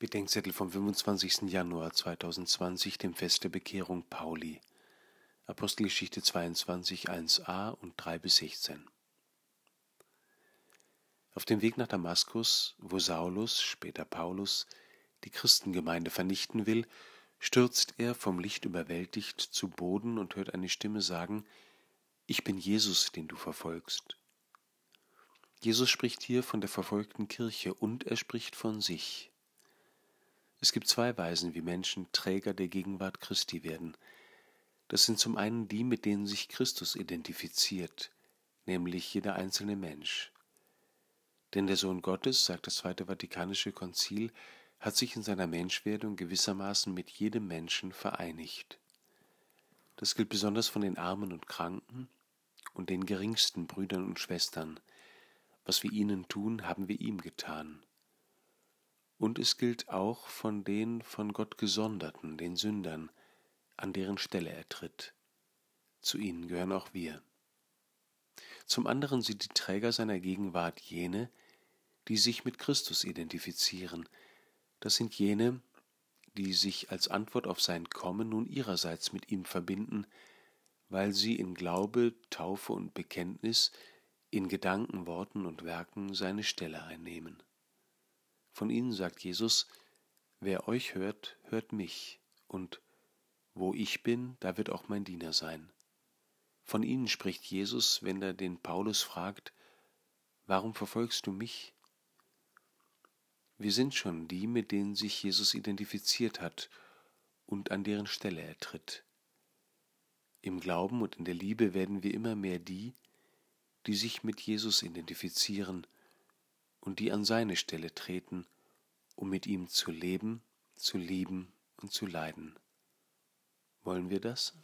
Bedenkzettel vom 25. Januar 2020, dem Fest der Bekehrung Pauli. Apostelgeschichte 22, 1a und 3 bis 16. Auf dem Weg nach Damaskus, wo Saulus, später Paulus, die Christengemeinde vernichten will, stürzt er vom Licht überwältigt zu Boden und hört eine Stimme sagen, Ich bin Jesus, den du verfolgst. Jesus spricht hier von der verfolgten Kirche und er spricht von sich. Es gibt zwei Weisen, wie Menschen Träger der Gegenwart Christi werden. Das sind zum einen die, mit denen sich Christus identifiziert, nämlich jeder einzelne Mensch. Denn der Sohn Gottes, sagt das Zweite Vatikanische Konzil, hat sich in seiner Menschwerdung gewissermaßen mit jedem Menschen vereinigt. Das gilt besonders von den Armen und Kranken und den geringsten Brüdern und Schwestern. Was wir ihnen tun, haben wir ihm getan. Und es gilt auch von den von Gott Gesonderten, den Sündern, an deren Stelle er tritt. Zu ihnen gehören auch wir. Zum anderen sind die Träger seiner Gegenwart jene, die sich mit Christus identifizieren. Das sind jene, die sich als Antwort auf sein Kommen nun ihrerseits mit ihm verbinden, weil sie in Glaube, Taufe und Bekenntnis, in Gedanken, Worten und Werken seine Stelle einnehmen. Von ihnen sagt Jesus, wer euch hört, hört mich, und wo ich bin, da wird auch mein Diener sein. Von ihnen spricht Jesus, wenn er den Paulus fragt, warum verfolgst du mich? Wir sind schon die, mit denen sich Jesus identifiziert hat und an deren Stelle er tritt. Im Glauben und in der Liebe werden wir immer mehr die, die sich mit Jesus identifizieren und die an seine Stelle treten, um mit ihm zu leben, zu lieben und zu leiden. Wollen wir das?